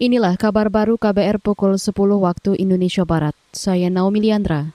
Inilah kabar baru KBR pukul 10 waktu Indonesia Barat. Saya Naomi Liandra.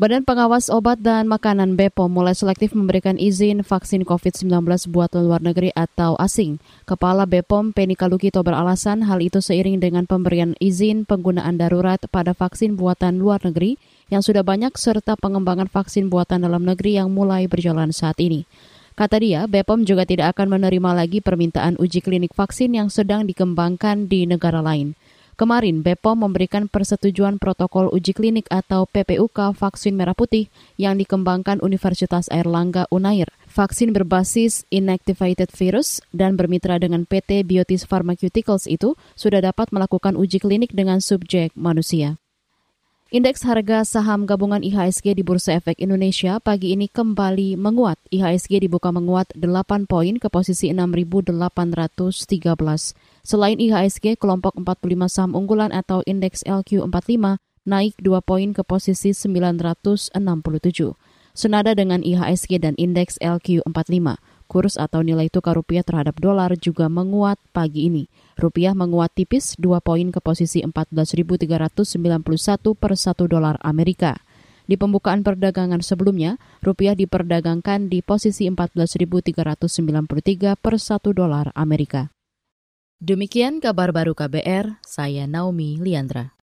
Badan Pengawas Obat dan Makanan BPOM mulai selektif memberikan izin vaksin COVID-19 buat luar negeri atau asing. Kepala BPOM Penny Kalukito beralasan hal itu seiring dengan pemberian izin penggunaan darurat pada vaksin buatan luar negeri yang sudah banyak serta pengembangan vaksin buatan dalam negeri yang mulai berjalan saat ini. Kata dia, BPOM juga tidak akan menerima lagi permintaan uji klinik vaksin yang sedang dikembangkan di negara lain. Kemarin, BPOM memberikan persetujuan protokol uji klinik atau PPUK vaksin merah putih yang dikembangkan Universitas Airlangga Unair. Vaksin berbasis inactivated virus dan bermitra dengan PT Biotis Pharmaceuticals itu sudah dapat melakukan uji klinik dengan subjek manusia. Indeks harga saham gabungan IHSG di Bursa Efek Indonesia pagi ini kembali menguat. IHSG dibuka menguat 8 poin ke posisi 6.813. Selain IHSG, kelompok 45 saham unggulan atau indeks LQ45 naik 2 poin ke posisi 967. Senada dengan IHSG dan indeks LQ45, kurs atau nilai tukar rupiah terhadap dolar juga menguat pagi ini. Rupiah menguat tipis 2 poin ke posisi 14.391 per 1 dolar Amerika. Di pembukaan perdagangan sebelumnya, rupiah diperdagangkan di posisi 14.393 per 1 dolar Amerika. Demikian kabar baru KBR, saya Naomi Liandra.